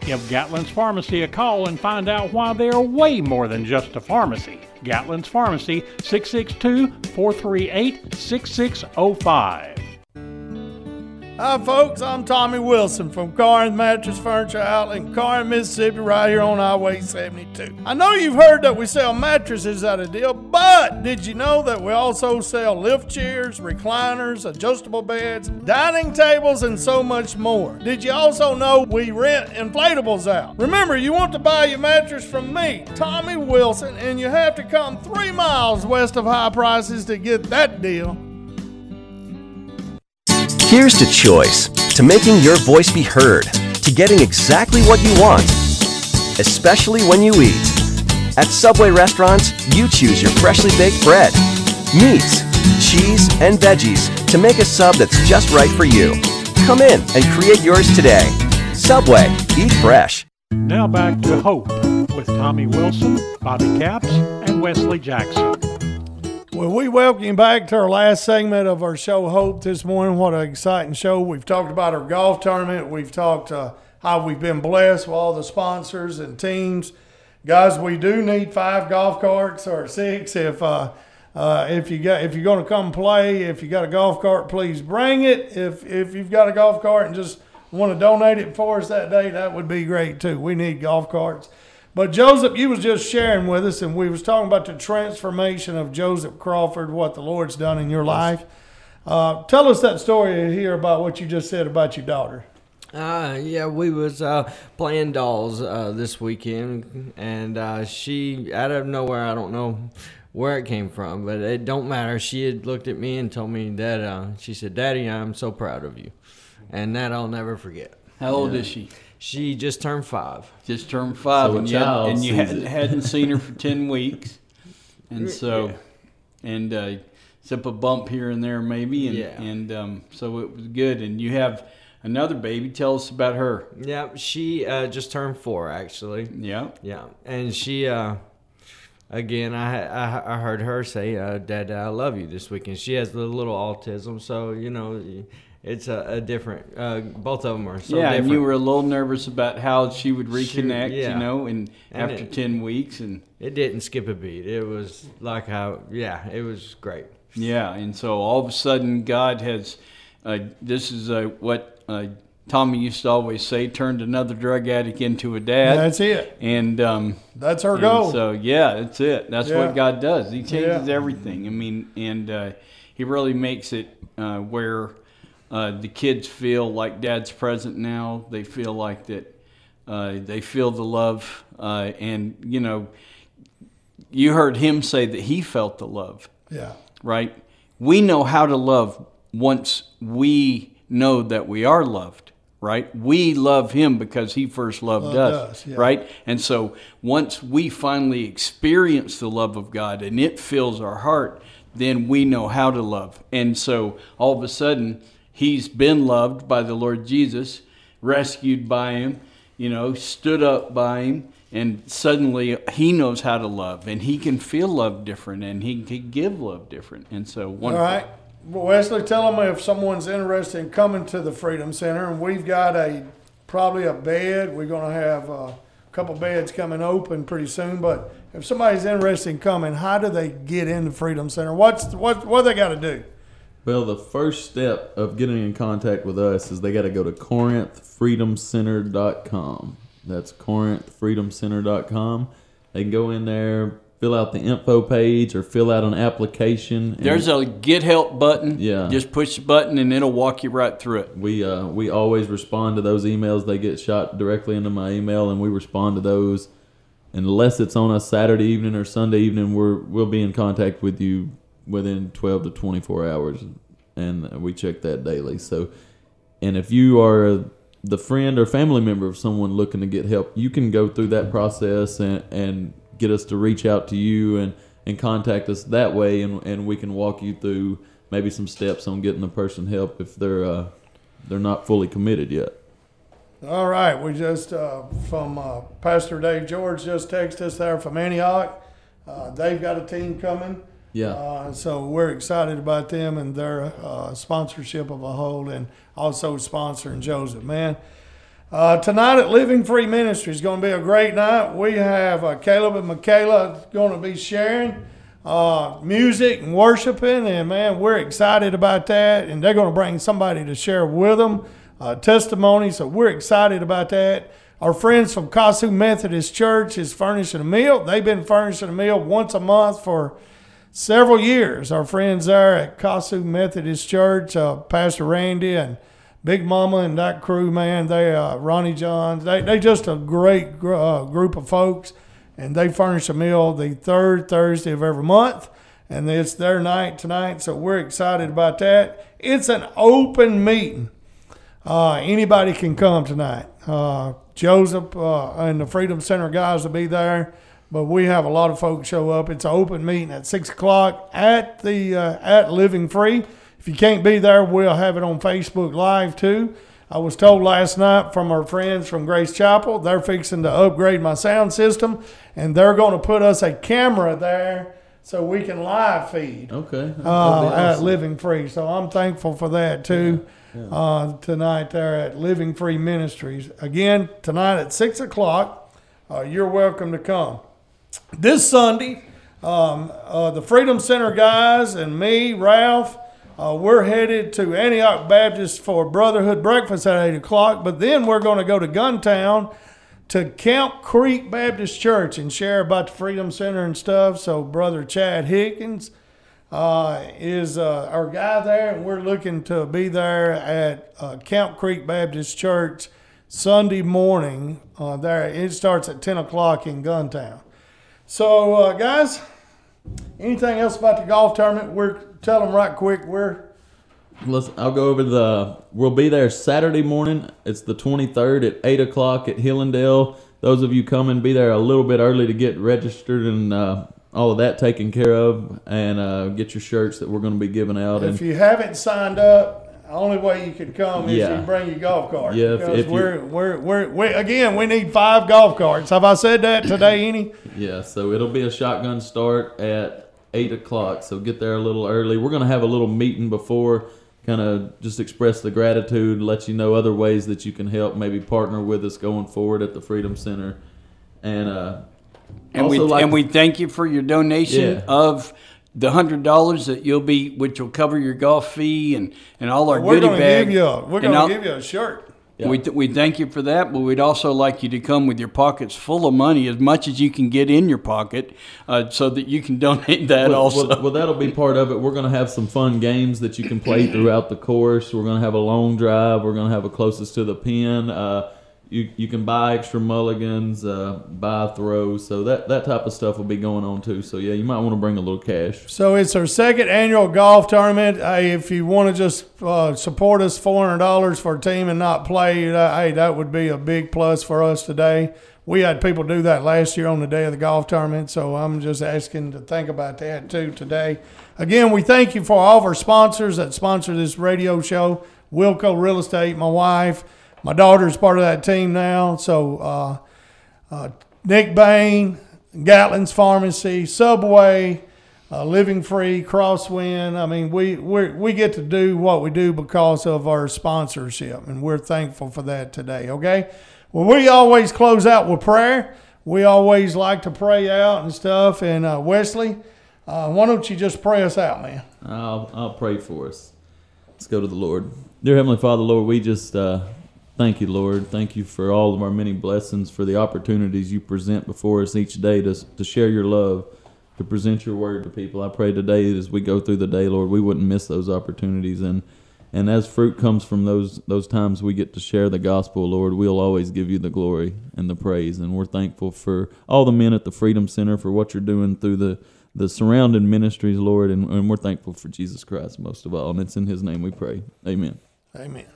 Speaker 1: Give Gatlin's Pharmacy a call and find out why they are way more than just a pharmacy. Gatlin's Pharmacy, 662 438 6605.
Speaker 2: Hi, folks. I'm Tommy Wilson from Corinth Mattress Furniture Outlet in Corinth, Mississippi, right here on Highway 72. I know you've heard that we sell mattresses at a deal, but did you know that we also sell lift chairs, recliners, adjustable beds, dining tables, and so much more? Did you also know we rent inflatables out? Remember, you want to buy your mattress from me, Tommy Wilson, and you have to come three miles west of high prices to get that deal.
Speaker 8: Here's to choice, to making your voice be heard, to getting exactly what you want, especially when you eat. At Subway restaurants, you choose your freshly baked bread, meats, cheese, and veggies to make a sub that's just right for you. Come in and create yours today. Subway, eat fresh.
Speaker 1: Now back to Hope with Tommy Wilson, Bobby Capps, and Wesley Jackson.
Speaker 2: Well, we welcome you back to our last segment of our show, Hope, this morning. What an exciting show. We've talked about our golf tournament. We've talked uh, how we've been blessed with all the sponsors and teams. Guys, we do need five golf carts or six. If uh, uh, if you got if you're going to come play, if you got a golf cart, please bring it. If if you've got a golf cart and just want to donate it for us that day, that would be great too. We need golf carts. But Joseph, you was just sharing with us, and we was talking about the transformation of Joseph Crawford, what the Lord's done in your life. Uh, tell us that story here about what you just said about your daughter.
Speaker 7: Uh, yeah, we was uh, playing dolls uh, this weekend, and uh, she out of nowhere, I don't know where it came from, but it don't matter. She had looked at me and told me that uh, she said, "Daddy, I'm so proud of you," and that I'll never forget.
Speaker 3: How old is she?
Speaker 7: She just turned five.
Speaker 3: Just turned five,
Speaker 4: So a
Speaker 3: and you, had, and you hadn't, hadn't seen her for ten weeks, and so,
Speaker 7: Yeah.
Speaker 3: and uh, except a bump here and there maybe, and
Speaker 7: Yeah.
Speaker 3: and um, so it was good. And you have another baby. Tell us about her.
Speaker 7: Yeah, she uh, just turned four actually.
Speaker 3: Yeah,
Speaker 7: Yeah, and she uh, again, I, I I heard her say, uh, "Dad, I love you" this weekend. She has a little autism, so you know, it's a, a different. Uh, both of them are so
Speaker 3: yeah.
Speaker 7: different.
Speaker 3: And you were a little nervous about how she would reconnect,
Speaker 7: yeah.
Speaker 3: you know, and,
Speaker 7: And
Speaker 3: after
Speaker 7: it-
Speaker 3: ten weeks, and
Speaker 7: It didn't skip a beat. It was like how, yeah, it was great.
Speaker 3: Yeah, and so all of a sudden, God has. Uh, this is uh, what uh, Tommy used to always say: turned another drug addict into a dad.
Speaker 2: That's it.
Speaker 3: And um,
Speaker 2: That's her
Speaker 3: and
Speaker 2: goal.
Speaker 3: So yeah, that's it. That's
Speaker 2: Yeah.
Speaker 3: what God does. He changes
Speaker 2: Yeah.
Speaker 3: everything. I mean, and uh, He really makes it uh, where uh, the kids feel like Dad's present now. They feel like that. Uh, they feel the love, uh, and you know, you heard him say that he felt the love
Speaker 2: yeah.
Speaker 3: right? We know how to love once we know that we are loved, right? We love him because he first loved
Speaker 2: Loved
Speaker 3: us,
Speaker 2: us, yeah.
Speaker 3: right? And so once we finally experience the love of God and it fills our heart, then we know how to love. And so all of a sudden, he's been loved by the Lord Jesus, rescued by him, you know, stood up by him, and suddenly he knows how to love and he can feel love different and he can give love different. And so
Speaker 2: All
Speaker 3: wonderful.
Speaker 2: right. Well, Wesley, tell them if someone's interested in coming to the Freedom Center, and we've got a probably a bed. We're going to have a couple beds coming open pretty soon. But if somebody's interested in coming, how do they get into Freedom Center? What's what what they got to do?
Speaker 4: Well, the first step of getting in contact with us is they got to go to corinthfreedomcenter.com. That's corinthfreedomcenter.com. They can go in there, fill out the info page, or fill out an application.
Speaker 3: There's a get help button.
Speaker 4: Yeah.
Speaker 3: Just push the button and it'll walk you right through it.
Speaker 4: we uh, we always respond to those emails. They get shot directly into my email, and we respond to those. Unless it's on a Saturday evening or Sunday evening, we're we'll be in contact with you within 12 to 24 hours, and we check that daily. So, and if you are the friend or family member of someone looking to get help, you can go through that process and, and get us to reach out to you and, and contact us that way, and, and we can walk you through maybe some steps on getting the person help if they're uh, they're not fully committed yet.
Speaker 2: All right, we just uh, from uh, Pastor Dave George just texted us there from Antioch. Uh, they've got a team coming.
Speaker 4: Yeah.
Speaker 2: Uh, so we're excited about them and their uh, sponsorship of a whole, and also sponsoring Joseph. Man, uh, tonight at Living Free Ministry is going to be a great night. We have uh, Caleb and Michaela going to be sharing uh, music and worshiping, and man, we're excited about that. And they're going to bring somebody to share with them uh, testimony, so we're excited about that. Our friends from Kossuth Methodist Church is furnishing a meal. They've been furnishing a meal once a month for several years. Our friends there at Kossuth Methodist Church, uh, Pastor Randy and Big Mama and that crew, man, they uh, Ronnie Johns, they they just a great gr- uh, group of folks, and they furnish a meal the third Thursday of every month, and it's their night tonight, so we're excited about that. It's an open meeting. Uh, anybody can come tonight. Uh, Joseph uh, and the Freedom Center guys will be there, but we have a lot of folks show up. It's an open meeting at six o'clock at the uh, at Living Free. If you can't be there, we'll have it on Facebook Live too. I was told last night from our friends from Grace Chapel, they're fixing to upgrade my sound system, and they're going to put us a camera there so we can live feed
Speaker 4: Okay.
Speaker 2: Uh, at. Living Free. So I'm thankful for that too. Uh, tonight there at Living Free Ministries. Again, tonight at six o'clock. Uh, you're welcome to come. This Sunday, um, uh, the Freedom Center guys and me, Ralph, uh, we're headed to Antioch Baptist for Brotherhood breakfast at eight o'clock. But then we're going to go to Guntown to Camp Creek Baptist Church and share about the Freedom Center and stuff. So, Brother Chad Hickens uh, is uh, our guy there, and we're looking to be there at uh, Camp Creek Baptist Church Sunday morning. Uh, there, it starts at ten o'clock in Guntown. So, uh, guys, anything else about the golf tournament? We're tell them right quick. We're
Speaker 4: Let's. I'll go over the. We'll be there Saturday morning. It's the 23rd at eight o'clock at Hillandale. Those of you coming, be there a little bit early to get registered and uh, all of that taken care of, and uh, get your shirts that we're going to be giving out.
Speaker 2: if
Speaker 4: And
Speaker 2: you haven't signed up, only way you can come is
Speaker 4: Yeah.
Speaker 2: you bring your golf cart.
Speaker 4: Yeah, if-
Speaker 2: because
Speaker 4: if you-
Speaker 2: we're, we're we're we again we need five golf carts. Have I said that today? Any?
Speaker 4: yeah, so it'll be a shotgun start at eight o'clock. So get there a little early. We're going to have a little meeting before. Kind of just express the gratitude, let you know other ways that you can help, maybe partner with us going forward at the Freedom Center, and uh,
Speaker 3: And we
Speaker 4: like
Speaker 3: and we thank you for your donation
Speaker 4: Yeah.
Speaker 3: of the hundred dollars that you'll be, which will cover your golf fee and, and all our
Speaker 2: We're
Speaker 3: goodie
Speaker 2: gonna
Speaker 3: bag.
Speaker 2: give you a, we're gonna give you a shirt.
Speaker 3: We, th- we thank you for that, but we'd also like you to come with your pockets full of money, as much as you can get in your pocket, uh, so that you can donate that
Speaker 4: well,
Speaker 3: also.
Speaker 4: well, well, that'll be part of it. We're going to have some fun games that you can play throughout the course. We're going to have a long drive. We're going to have a closest to the pin. Uh, you you can buy extra mulligans, uh, buy throws. So that that type of stuff will be going on too. So yeah, you might want to bring a little cash.
Speaker 2: So it's our second annual golf tournament. Hey, if you want to just uh, support us, four hundred dollars for a team and not play, uh, hey, that would be a big plus for us today. We had people do that last year on the day of the golf tournament, so I'm just asking to think about that too today. Again, we thank you for all of our sponsors that sponsor this radio show. Wilco Real Estate, my wife, my daughter's part of that team now. So uh, uh, Nick Bain, Gatlin's Pharmacy, Subway, uh, Living Free, Crosswind. I mean, we we we get to do what we do because of our sponsorship, and we're thankful for that today. Okay. Well, we always close out with prayer. We always like to pray out and stuff. And uh, Wesley, uh, why don't you just pray us out, man?
Speaker 4: I'll I'll pray for us. Let's go to the Lord. Dear Heavenly Father, Lord, we just uh, thank you, Lord. Thank you for all of our many blessings, for the opportunities you present before us each day to to share your love, to present your word to people. I pray today as we go through the day, Lord, we wouldn't miss those opportunities and. And as fruit comes from those those times we get to share the gospel, Lord, we'll always give you the glory and the praise. And we're thankful for all the men at the Freedom Center for what you're doing through the the surrounding ministries, Lord, and, and we're thankful for Jesus Christ most of all. And it's in His name we pray. Amen.
Speaker 2: Amen.